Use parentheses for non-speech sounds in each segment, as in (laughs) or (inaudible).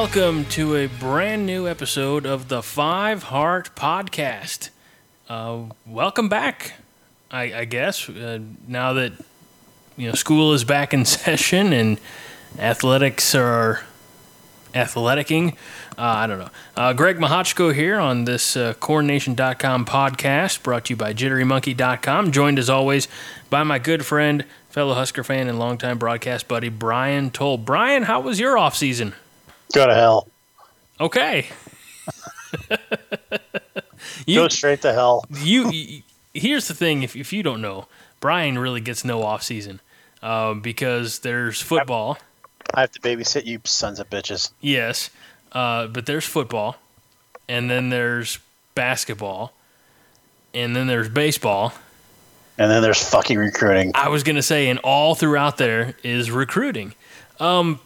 Welcome to a brand new episode of the Five Heart Podcast. Uh, welcome back, I, I guess. Uh, now that you know school is back in (laughs) session and athletics are athleticing. Uh, I don't know. Uh, Greg Mahochko here on this uh, CornNation.com podcast brought to you by JitteryMonkey.com. Joined as always by my good friend, fellow Husker fan, and longtime broadcast buddy, Brian Toll. Brian, how was your off season? Go to hell. Okay. (laughs) you, Go straight to hell. you, you here's the thing: if if you don't know, Brian really gets no off season uh, because there's football. I have to babysit you, sons of bitches. Yes, uh, but there's football, and then there's basketball, and then there's baseball. And then there's fucking recruiting. I was gonna say, and all throughout there is recruiting. Um,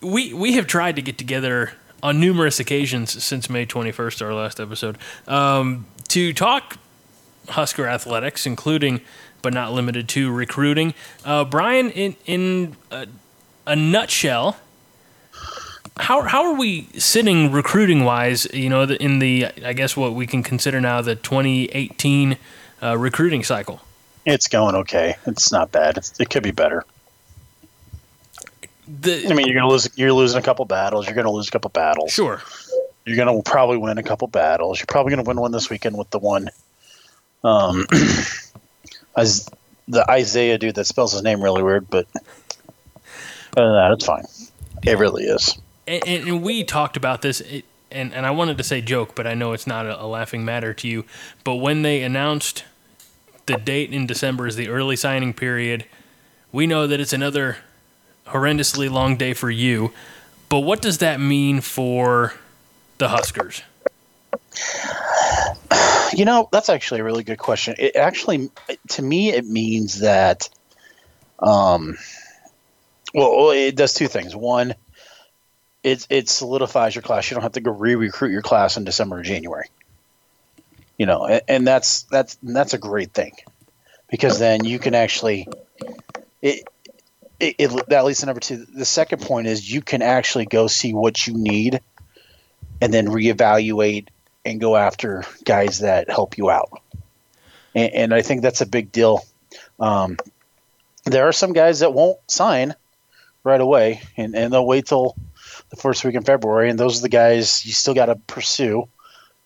we we have tried to get together on numerous occasions since May 21st, our last episode, um, to talk Husker athletics, including but not limited to recruiting. Uh, Brian, in in a, a nutshell, how how are we sitting recruiting wise? You know, in the I guess what we can consider now the 2018 uh, recruiting cycle. It's going okay. It's not bad. It's, it could be better. The, I mean, you're gonna lose. You're losing a couple battles. You're gonna lose a couple battles. sure. You're gonna probably win a couple battles. You're probably gonna win one this weekend with the one, um, (clears throat) as the Isaiah dude that spells his name really weird, but other than that, it's fine. It really is. and, and, and we talked about this, it, and, and I wanted to say joke, but I know it's not a, a laughing matter to you. But when they announced the date in December is the early signing period, we know that it's another horrendously long day for you. But what does that mean for the Huskers? You know, that's actually a really good question. It actually, to me, it means that, um, well, it does two things. One, it it solidifies your class. You don't have to go re-recruit your class in December or January. You know, and, and that's that's that's a great thing, because then you can actually, it, it, it that leads to number two. The second point is you can actually go see what you need, and then reevaluate and go after guys that help you out. And, and I think that's a big deal. Um, there are some guys that won't sign right away, and, and they'll wait till the first week in February, and those are the guys you still got to pursue.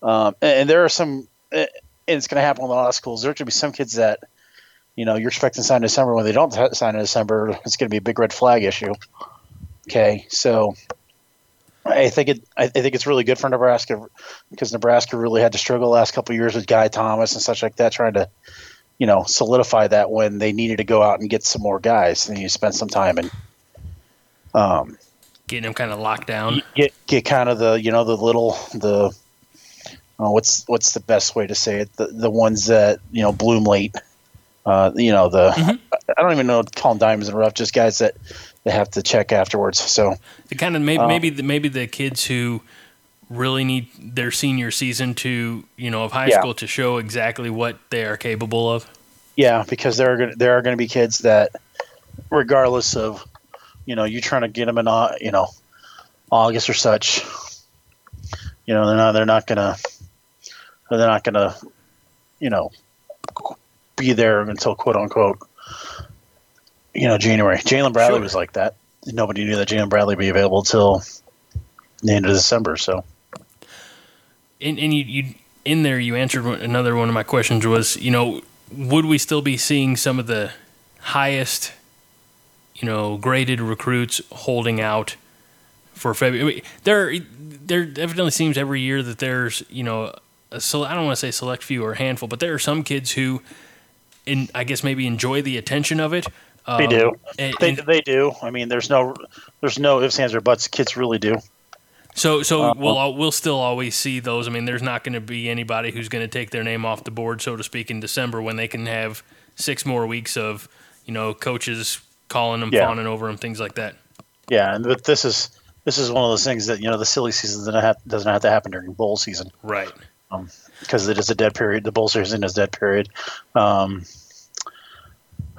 Um, and, and there are some, and it's going to happen with a lot of schools. There are going to be some kids that, you know, you're expecting to sign in December. When they don't sign in December, it's going to be a big red flag issue. Okay, so I think it. I think it's really good for Nebraska because Nebraska really had to struggle the last couple of years with Guy Thomas and such like that, trying to, you know, solidify that when they needed to go out and get some more guys. And you spend some time and um, Getting them kind of locked down. get get kind of the you know the little the uh, what's what's the best way to say it the the ones that you know bloom late. Uh, you know the I don't even know what to call them diamonds and rough, just guys that they have to check afterwards. So The kind of maybe maybe the, maybe the kids who really need their senior season to you know of high Yeah. school to show exactly what they are capable of. Yeah, because there are gonna, there are going to be kids that, regardless of, you know, you trying to get them in, you know, August or such, you know, they're not they're not gonna they're not gonna, you know, be there until quote unquote, you know, January. Jalen Bradley Sure. was like that. Nobody knew that Jalen Bradley would be available till the end of December. So and, and you, you in there you answered another one of my questions was you know would we still be seeing some of the highest you know graded recruits holding out for February? I mean, there there evidently seems every year that there's you know a I don't want to say select few or a handful, but there are some kids who in I guess maybe enjoy the attention of it. they Um, do. and- They, and- they do. I mean, there's no there's no ifs, ands, or buts. Kids really do. So, so Uh, we'll we'll still always see those. I mean, there's not going to be anybody who's going to take their name off the board, so to speak, in December when they can have six more weeks of you know coaches calling them, Yeah. fawning over them, things like that. Yeah, and but this is this is one of those things that you know the silly season doesn't have, doesn't have to happen during bowl season Right. Because it is a dead period. The season is dead period. Um,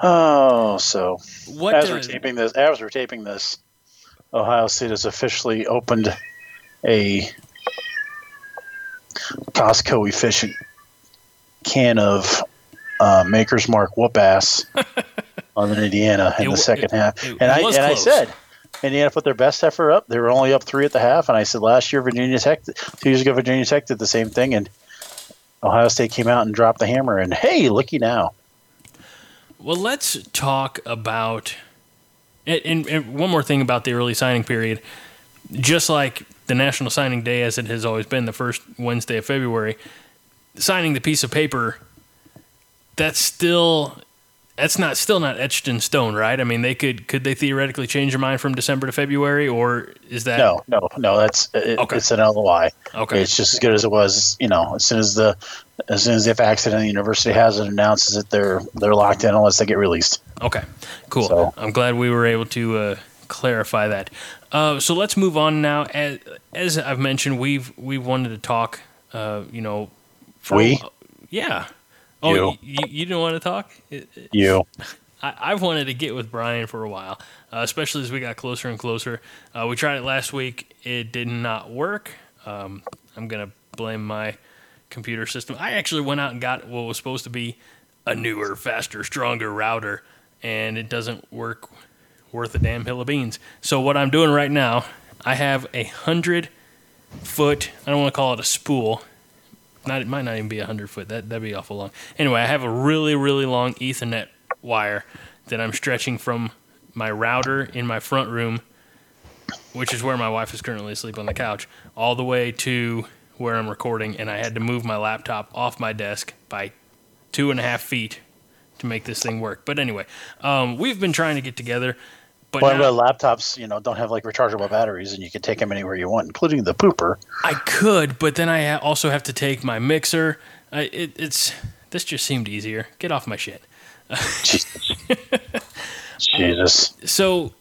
oh, so What? as uh, we're taping this, as we're taping this, Ohio State has officially opened a Costco efficient can of uh, Maker's Mark whoop ass (laughs) on Indiana in It the second it- half. it and I and I said Indiana put their best effort up. They were only up three at the half, and I said last year Virginia Tech, two years ago Virginia Tech did the same thing, and Ohio State came out and dropped the hammer. And hey, looky now. Well, let's talk about. And, and, one more thing about the early signing period. Just like the National Signing Day, as it has always been, the first Wednesday of February, signing the piece of paper, that's still. That's not still not etched in stone, right? I mean, they could could they theoretically change their mind from December to February, or is that No, no, no. That's it, Okay. it's an LOI. okay? It's just as good as it was. You know, as soon as the as soon as if accident the university has it announces it, they're they're locked in unless they get released. Okay, cool. So- I'm glad we were able to uh, clarify that. Uh, so let's move on now. As, as I've mentioned, we've we've wanted to talk. Uh, you know, for- We? yeah. Oh, You. you, you, didn't want to talk? It- (laughs) You I, I've wanted to get with Brian for a while, uh, especially as we got closer and closer. Uh, we tried it last week. It did not work. Um, I'm going to blame my computer system. I actually went out and got what was supposed to be a newer, faster, stronger router, and it doesn't work worth a damn hill of beans. So, what I'm doing right now, I have a hundred foot, I don't want to call it a spool. Not, it might not even be a hundred foot. That that'd be awful long. Anyway, I have a really really long Ethernet wire that I'm stretching from my router in my front room, which is where my wife is currently asleep on the couch, all the way to where I'm recording, and I had to move my laptop off my desk by two and a half feet to make this thing work. But anyway, um, we've been trying to get together, but Well, now- laptops, you know, don't have like rechargeable batteries, and you can take them anywhere you want, including the pooper. I could, but then I also have to take my mixer. I, it, it's this just seemed easier. Get off my shit. (laughs) Jesus. Jesus. so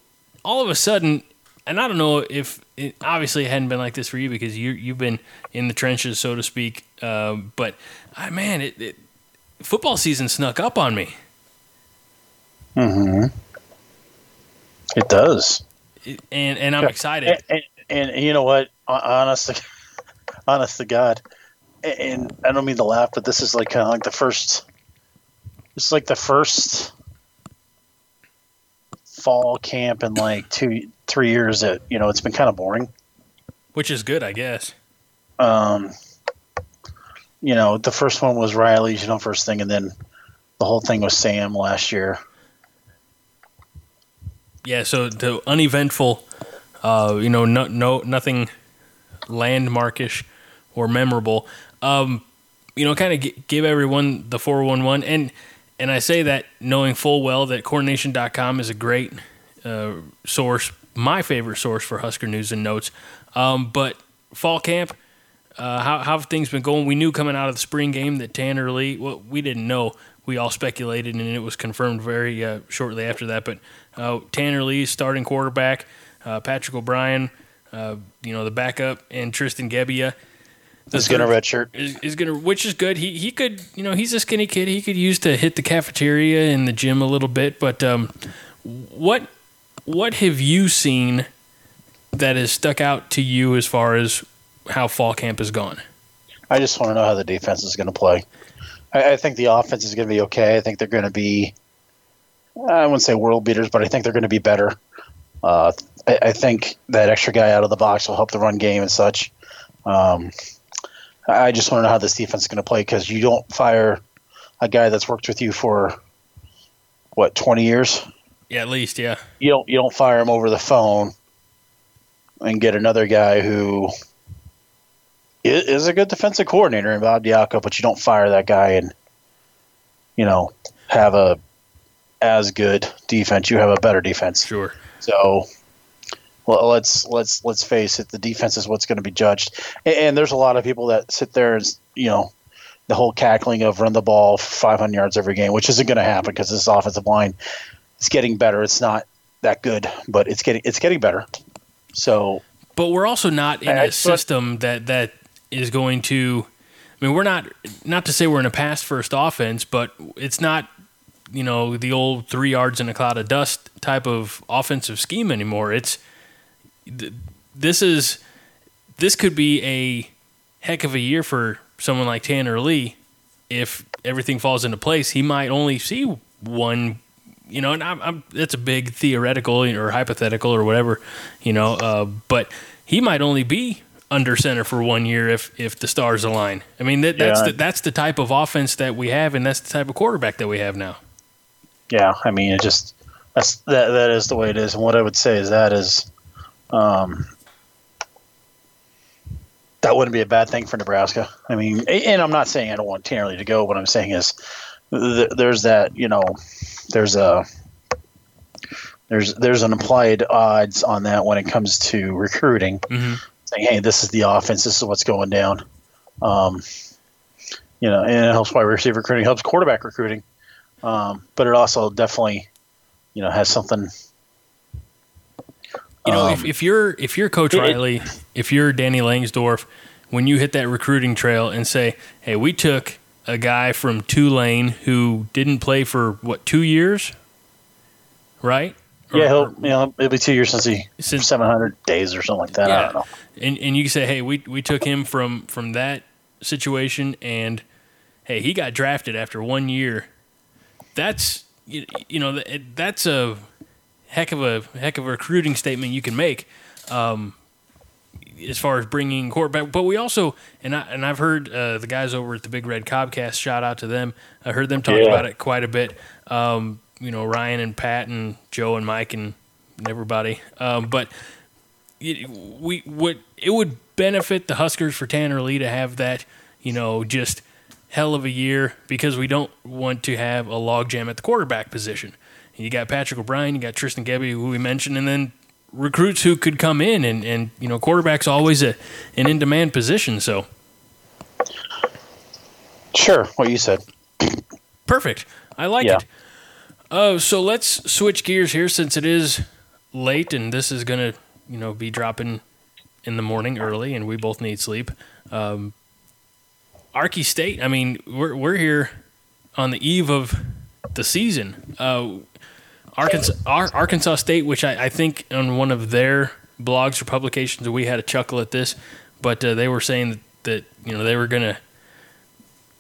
all of a sudden, and I don't know if it, obviously it hadn't been like this for you because you you've been in the trenches, so to speak. Um, but uh, man, it, it football season snuck up on me, Mm-hmm. It does. And and I'm excited. And, and, and you know what? Hon- Honest, to- (laughs) honest to God, and I don't mean to laugh, but this is like kind of like the first. It's like the first fall camp in like two, three years that you know it's been kind of boring. which is good, I guess. Um, you know, the first one was Riley's, you know, first thing, and then the whole thing was Sam last year. Yeah, so the uneventful, uh, you know, no, no, nothing landmarkish or memorable. Um, you know, kind of g- give everyone the 411. And, and I say that knowing full well that CornNation.com is a great uh, source, my favorite source for Husker news and notes. Um, but fall camp, uh, how, how have things been going? We knew coming out of the spring game that Tanner Lee, well, we didn't know. We all speculated, and it was confirmed very uh, shortly after that. But uh, Tanner Lee, starting quarterback, uh, Patrick O'Brien, uh, you know, the backup, and Tristan Gebbia. He's going to redshirt. is, is gonna, which is good. He he could, you know, he's a skinny kid. He could use to hit the cafeteria and the gym a little bit. But um, what what have you seen that has stuck out to you as far as how fall camp has gone? I just want to know how the defense is going to play. I, I think the offense is going to be okay. I think they're going to be, I wouldn't say world beaters, but I think they're going to be better. Uh, I, I think that extra guy out of the box will help the run game and such. Um, I just want to know how this defense is going to play because you don't fire a guy that's worked with you for what twenty years. Yeah, at least, yeah. You don't you don't fire him over the phone and get another guy who is is a good defensive coordinator in Bob Diaco, but you don't fire that guy and you know have a as good defense. You have a better defense. Sure. So well, let's let's let's face it, the defense is what's going to be judged. And, and there's a lot of people that sit there and you know the whole cackling of run the ball 500 yards every game, which isn't going to happen because this offensive line is getting better. It's not that good, but it's getting it's getting better. So, but we're also not in I- a system that that is going to. I mean, we're not not to say we're in a pass first offense, but it's not you know the old three yards in a cloud of dust type of offensive scheme anymore. It's this is this could be a heck of a year for someone like Tanner Lee if everything falls into place. He might only see one, you know, and I'm, I'm that's a big theoretical or hypothetical or whatever, you know, uh, but he might only be under center for one year if if the stars align. I mean, that, that's Yeah. the, that's the type of offense that we have, and that's the type of quarterback that we have now. Yeah, I mean, it just that's that that is the way it is. And what I would say is that is, um, that wouldn't be a bad thing for Nebraska. I mean, and I'm not saying I don't want Tanner Lee to go. What I'm saying is, th- there's that you know, there's a there's there's an implied odds on that when it comes to recruiting. Mhm. Saying, hey, this is the offense. This is what's going down. Um, you know, and it helps wide receiver recruiting, helps quarterback recruiting. Um, but it also definitely, you know, has something. You know, if, Um, if you're if you're Coach it- Riley, if you're Danny Langsdorf, when you hit that recruiting trail and say, "Hey, we took a guy from Tulane who didn't play for what two years, right? Yeah, he'll, you know, it'll be two years since he Since- 700 days or something like that. I don't know. and and you can say, "Hey, we we took him from from that situation, and hey, he got drafted after one year." That's you, you know that's a heck of a heck of a recruiting statement you can make. Um, as far as bringing quarterback, but we also and I and I've heard uh, the guys over at the Big Red Cobcast. Shout out to them. I heard them talk Yeah. about it quite a bit. Um, you know, Ryan and Pat and Joe and Mike and everybody. Um, but it, we would it would benefit the Huskers for Tanner Lee to have that. You know, just hell of a year because we don't want to have a logjam at the quarterback position. You got Patrick O'Brien, you got Tristan Gebbia, who we mentioned, and then recruits who could come in and, and you know quarterback's always a an in demand position so Sure, what you said. perfect i like Yeah. it uh, so let's switch gears here since it is late and this is gonna you know be dropping in the morning early and we both need sleep um, arky state i mean we're, we're here on the eve of the season uh, Arkansas, Ar- Arkansas State, which I, I think on one of their blogs or publications, we had a chuckle at this, but uh, they were saying that, that you know they were gonna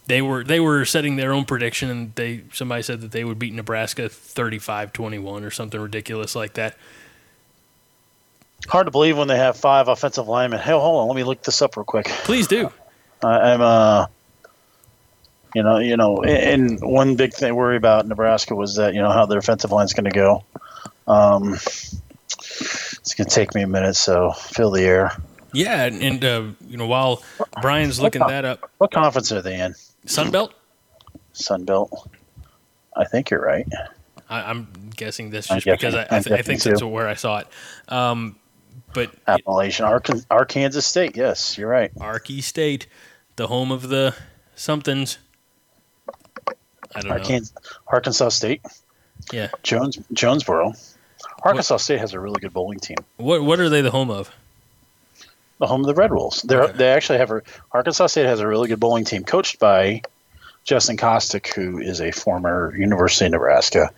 they were they were setting their own prediction, and they somebody said that they would beat Nebraska 35-21 or something ridiculous like that. Hard to believe when they have five offensive linemen. Hell, hold on, let me look this up real quick. Please do. I'm uh, you know, you know, and one big thing I worry about Nebraska was that you know how their offensive line's going to go. Um, it's going to take me a minute, so fill the air. Yeah, and, and uh, you know while Brian's looking that up, What conference are they in? Sunbelt. Sun Belt. I think you're right. I, I'm guessing this just because I, I, th- I guessing think that's too. where I saw it. Um, but Appalachian, Arkan- Arkansas State. Yes, you're right. Arky State, the home of the somethings. I don't know. Arkansas, Arkansas State, Yeah. Jones Jonesboro. Arkansas State has a really good bowling team. What what are they the home of? The home of the Red Wolves. They Okay. they actually have a Arkansas State has a really good bowling team coached by Justin Kostick, who is a former University of Nebraska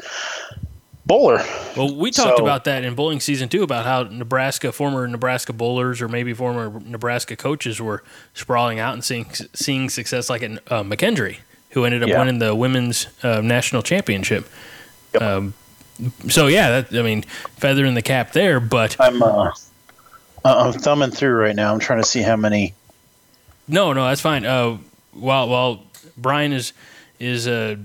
bowler. Well, we talked So- about that in bowling season too about how Nebraska former Nebraska bowlers or maybe former Nebraska coaches were sprawling out and seeing seeing success like at uh, McKendree, who ended up Yeah. winning the women's uh, national championship. Yep. Um, so yeah, that, I mean, feather in the cap there, but I'm uh, uh, I'm thumbing through right now. I'm trying to see how many. No, no, that's fine. Uh, while while Brian is is uh,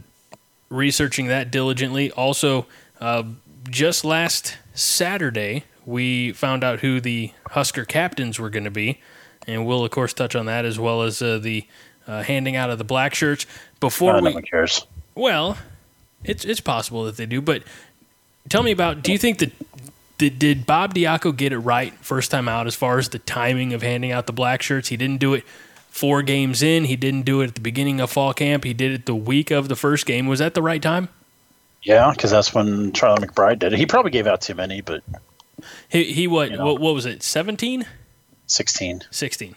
researching that diligently, also uh, just last Saturday we found out who the Husker captains were going to be, and we'll of course touch on that as well as uh, the uh, handing out of the black shirts. Before Uh, no one cares. well, it's it's possible that they do, but tell me about. Do you think that did did Bob Diaco get it right first time out as far as the timing of handing out the black shirts? He didn't do it four games in. He didn't do it at the beginning of fall camp. He did it the week of the first game. Was that the right time? Yeah, because that's when Charlie McBride did it. He probably gave out too many, but He he what You know. what, what was it? 17? 16. 16.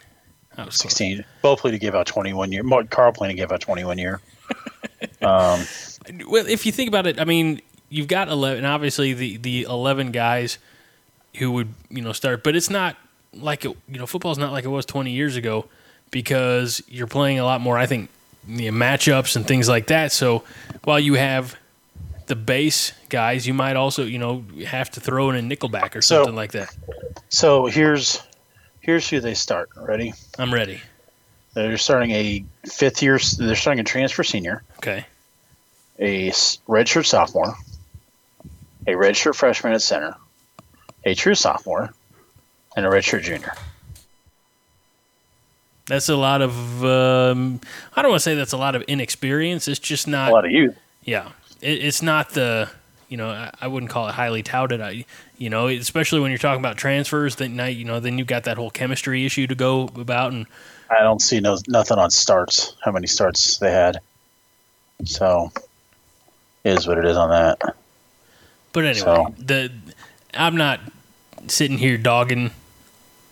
That was close. 16. Bo Pelini gave out 21 year. Carl Pelini gave out 21 year. (laughs) um, Well, if you think about it, I mean, you've got 11 obviously the the 11 guys who would, you know, start, but it's not like it, you know, football's not like it was 20 years ago because you're playing a lot more I think you know, matchups and things like that. So, while you have the base guys, you might also, you know, have to throw in a nickelback or So- something like that. so here's here's who they start. Ready? I'm ready. They're starting a fifth year. They're starting a transfer senior, Okay. a redshirt sophomore, a redshirt freshman at center, a true sophomore, and a redshirt junior. That's a lot of um, I don't want to say that's a lot of inexperience. It's just not A lot of youth. Yeah, it, it's not the you know I, I wouldn't call it highly touted. I you know especially when you're talking about transfers. Then now you know then you've got that whole chemistry issue to go about, and I don't see no nothing on starts. How many starts they had? So, it is what it is on that. but anyway, So- the I'm not sitting here dogging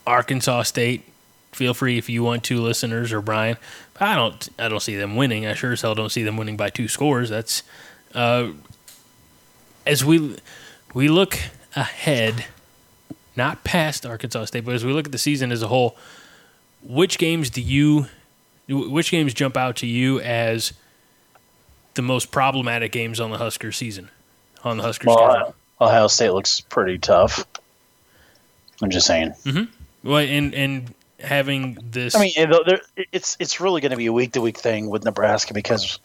Arkansas State. Feel free if you want to, listeners or Brian. But I don't I don't see them winning. I sure as hell don't see them winning by two scores. That's uh, as we we look ahead, not past Arkansas State, but as we look at the season as a whole, which games do you which games jump out to you as the most problematic games on the Husker season? On the Husker schedule? Well, Ohio State looks pretty tough. I'm just saying. Mm-hmm. Well, and and having this, I mean, it's it's really going to be a week to week thing with Nebraska because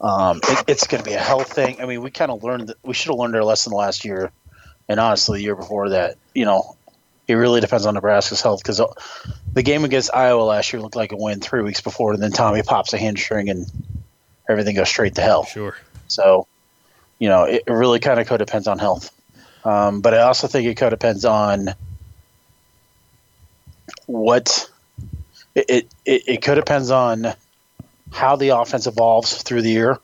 um, it, it's going to be a health thing. I mean, we kind of learned that we should have learned our lesson last year, and honestly, the year before that. You know, it really depends on Nebraska's health because the game against Iowa last year looked like a win three weeks before, and then Tommy pops a hamstring and everything goes straight to hell. sure, So, you know, it, it really kind of co-depends on health. Um, but I also think it co-depends on what it, it, it, it co-depends on how the offense evolves through the year.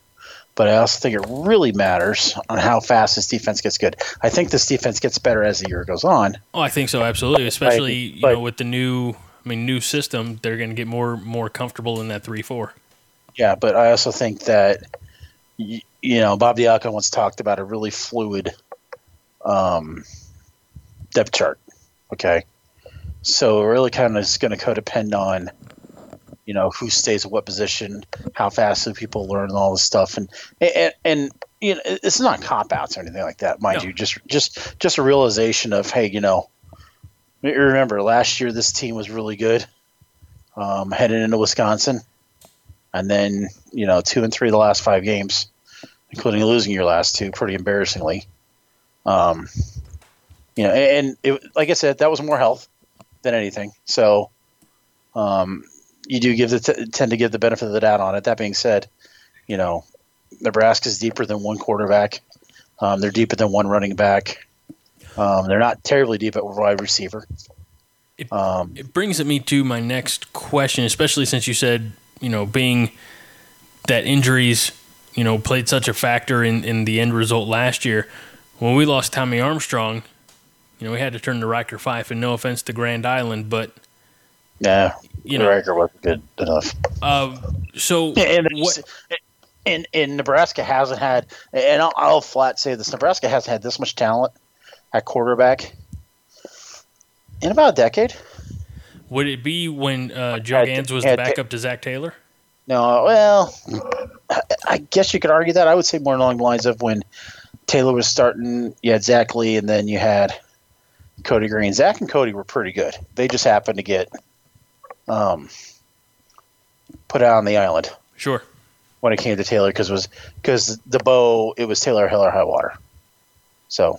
But I also think it really matters on how fast this defense gets good. I think this defense gets better as the year goes on. oh, I think so, absolutely. Especially you but- know with the new, I mean, new system, they're going to get more more comfortable in that three four. Yeah, but I also think that you know Bob Diaco once talked about a really fluid um, depth chart. Okay, so it really kind of is going to co-depend on you know who stays at what position, how fast do people learn, and all this stuff, and and, and you know it's not cop outs or anything like that, mind No. you. Just just just a realization of hey, you know, remember last year this team was really good, um, heading into Wisconsin and then you know two and three of the last five games, including losing your last two pretty embarrassingly. Um, you know, and it, like I said, that was more health than anything. So, um, you do give the t- tend to give the benefit of the doubt on it. That being said, you know, Nebraska's deeper than one quarterback. Um, they're deeper than one running back. Um, they're not terribly deep at wide receiver. It- Um, It brings me to my next question, especially since you said you know being that injuries you know played such a factor in in the end result last year. When we lost Tommy Armstrong, you know we had to turn to Ryker Fyfe, and no offense to Grand Island, but yeah, you know, record wasn't good enough. uh, so and what? and, and Nebraska hasn't had, and I'll, I'll flat say this: Nebraska hasn't had this much talent at quarterback in about a decade. Would it be when uh, Joe Ganz was yeah, the backup to Zac Taylor? No, well, I- I guess you could argue that. I would say more along the lines of when Taylor was starting. You had Zac Lee, and then you had Cody Green. Zach and Cody were pretty good. They just happened to get um, put out on the island. Sure. when it came to Taylor because was because the bow it was Taylor Hell or High Water. So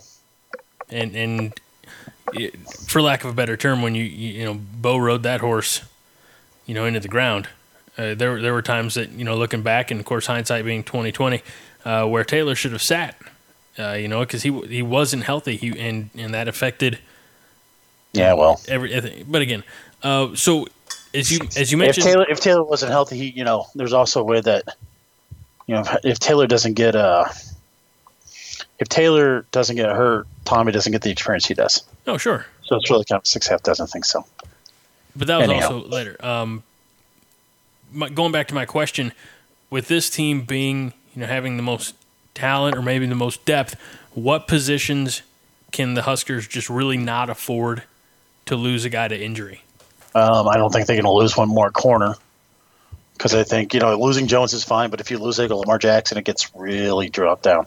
and and it, for lack of a better term, when you you, you know Bo rode that horse, you know into the ground. Uh, there there were times that you know looking back, and of course hindsight being twenty twenty, uh, where Taylor should have sat Uh, you know, because he he wasn't healthy, he and and that affected Yeah, well, everything. But again, uh, so as you as you if mentioned, Taylor if Taylor wasn't healthy, he you know, there's also a way that you know if, if Taylor doesn't get uh if Taylor doesn't get hurt, Tommy doesn't get the experience he does. oh sure, So it's really kind of six half dozen things. So but that was Anyhow. also later. Um, my, going back to my question, with this team being you know having the most talent or maybe the most depth, what positions can the Huskers just really not afford to lose a guy to injury? Um, I don't think they're going to lose one more corner because I think you know losing Jones is fine, but if you lose like a Lamar Jackson, it gets really dropped down.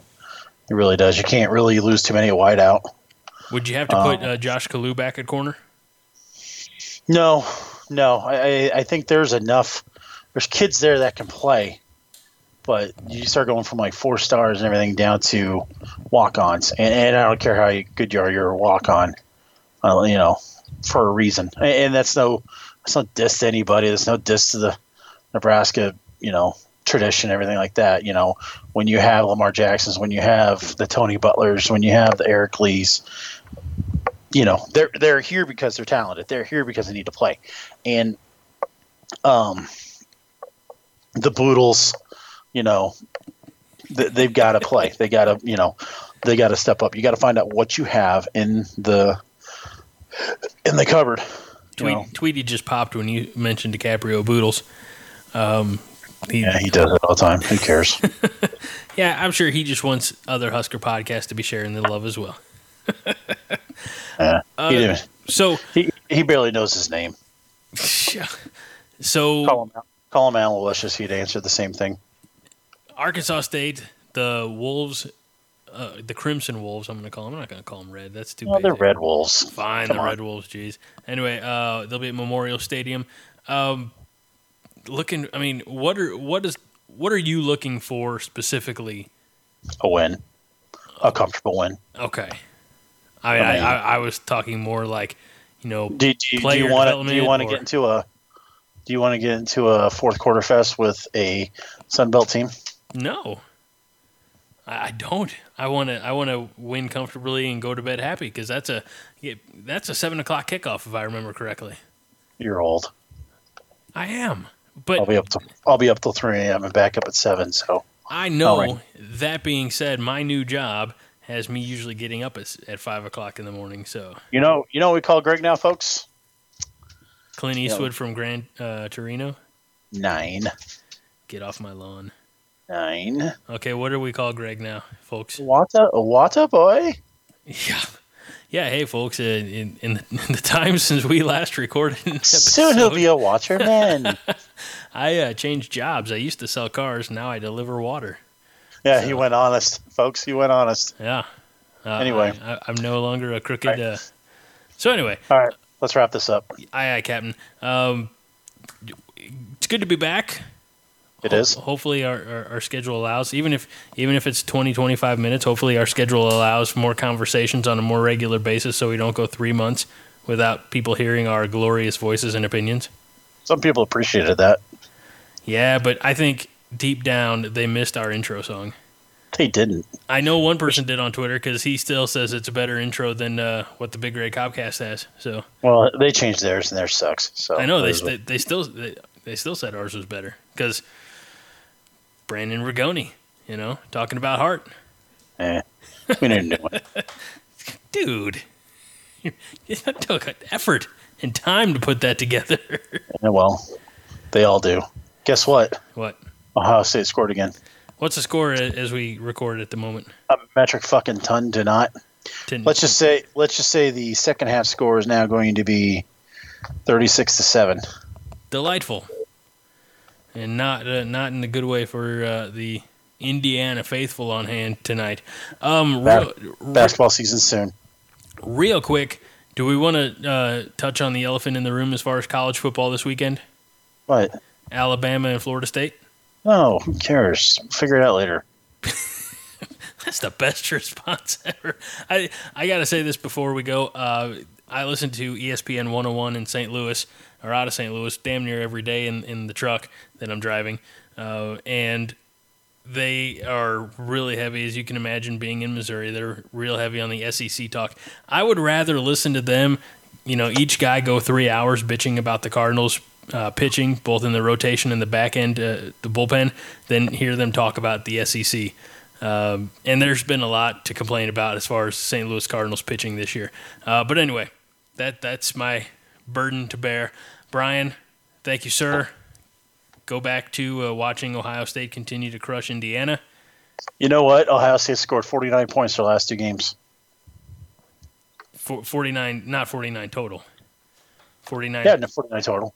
It really does. You can't really lose too many at wide out. Would you have to put uh, Josh Kalu back at corner? No, no. I, I, I think there's enough. There's kids there that can play, but you start going from like four stars and everything down to walk-ons, and, and I don't care how good you are, you're a walk-on. Uh, you know, for a reason, and, that's no, that's no diss to anybody. That's no diss to the Nebraska, you know, tradition, everything like that. You know, when you have Lamar Jacksons, when you have the Tony Butlers, when you have the Eric Lees, you know they're they're here because they're talented. They're here because they need to play, and um, the Boodles, you know, th- they've got to play. They got to you know they got to step up. You got to find out what you have in the in the cupboard. You Tweet, know? Tweety just popped when you mentioned DiCaprio Boodles. Um, he, Yeah, he does it all the time. Who cares? (laughs) yeah, I'm sure he just wants other Husker podcasts to be sharing the love as well. (laughs) Yeah. he, didn't, So, he he barely knows his name. (laughs) so Call him call him Aloysius. He'd answer the same thing. Arkansas State, the Wolves, uh, the Crimson Wolves. I'm going to call them. I'm not going to call them red. That's too Well, big. they're Red Wolves. Fine, Come the on. Red Wolves. Jeez. Anyway, uh, they'll be at Memorial Stadium. Um, looking, I mean, what are what is what are you looking for specifically? A win, a comfortable win. Okay. I mean, I, mean- I, I was talking more like, you know, Do, do, you- do you want to? Do you want to get into a? Do you want to get into a fourth quarter fest with a Sun Belt team? no. I I don't. I want to. I want to win comfortably and go to bed happy because that's a that's a seven o'clock kickoff if I remember correctly. You're old. I am, but I'll be up to I'll be up till three a.m. and back up at seven. So I know. Right. That being said, my new job has me usually getting up at, at five o'clock in the morning. So you know you know what we call Greg now, folks. Clint Eastwood from Grand uh, Torino, Nine, get off my lawn. Nine. Okay, what do we call Greg now, folks? Wata, Wata boy. Yeah. Yeah, hey folks, uh, in, in, the, in the time since we last recorded an (laughs) Soon he'll be a watcherman. (laughs) I uh, changed jobs. I used to sell cars, now I deliver water. yeah, he went honest, folks. He went honest. Yeah. Uh, Anyway. I, I'm no longer a crooked. Uh, so anyway, All right, let's wrap this up. aye, aye, Captain. Um, it's good to be back. It is. Hopefully, our, our, our schedule allows, even if even if it's 20, 25 minutes. Hopefully, our schedule allows more conversations on a more regular basis, so we don't go three months without people hearing our glorious voices and opinions. Some people appreciated that. Yeah, but I think deep down they missed our intro song. They didn't. I know one person did on Twitter because he still says it's a better intro than uh, what the Big Red Cobcast has. So Well, they changed theirs, and theirs sucks. So I know they it is what- they, they still they, they still said ours was better because Brandon Rigoni, you know, talking about heart, Eh, we need a new one. dude. It (laughs) took effort and time to put that together. Yeah, well, they all do. Guess what? what? Ohio State scored again. What's the score as we record at the moment? A metric fucking ton to not. Ten- Let's just say let's just say the second half score is now going to be thirty six to seven. delightful, and not uh, not in a good way for uh, the Indiana faithful on hand tonight. Um, real, Basketball season soon. real quick, do we want to uh, touch on the elephant in the room as far as college football this weekend? What? Alabama and Florida State. No, who cares? Figure it out later. (laughs) That's the best (laughs) response ever. I I gotta say this before we go. Uh, I listen to ESPN 101 in St. Louis or out of St. Louis damn near every day in, in the truck that I'm driving, uh, and they are really heavy, as you can imagine, being in Missouri. They're real heavy on the SEC talk. I would rather listen to them, you know, each guy go three hours bitching about the Cardinals uh, pitching, both in the rotation and the back end, uh, the bullpen, than hear them talk about the SEC. Um, and there's been a lot to complain about as far as St. Louis Cardinals pitching this year. Uh, but anyway, that that's my burden to bear. Brian, thank you, sir. Go back to uh, watching Ohio State continue to crush Indiana. You know what? Ohio State scored 49 points their last two games. For, 49, not 49 total. 49. Yeah, no, 49 total.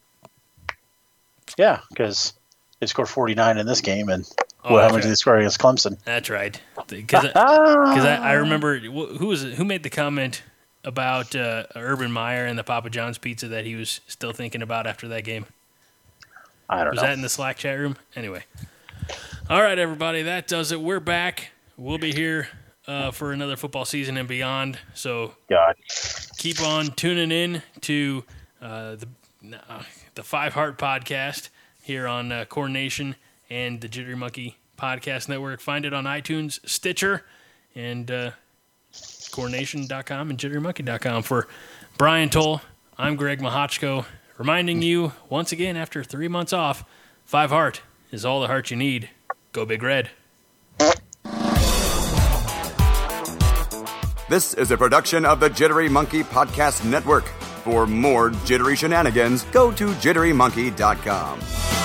Yeah, because they scored 49 in this game, and Oh, what that's happened to right. they score against Clemson? That's right. Because I, I remember who was who made the comment about uh, Urban Meyer and the Papa John's pizza that he was still thinking about after that game. I don't Was know. that in the Slack chat room? Anyway. All right, everybody, that does it. We're back. We'll be here uh, for another football season and beyond. So God. keep on tuning in to uh, the uh, the Five Heart Podcast here on uh, Corn Nation and the Jittery Monkey Podcast Network. Find it on iTunes, Stitcher, and cornnation.com and jitterymonkey.com. For Brian Toll, I'm Greg Mahochko, reminding you once again after three months off, Five Heart is all the heart you need. Go Big Red. This is a production of the Jittery Monkey Podcast Network. For more jittery shenanigans, go to jitterymonkey.com.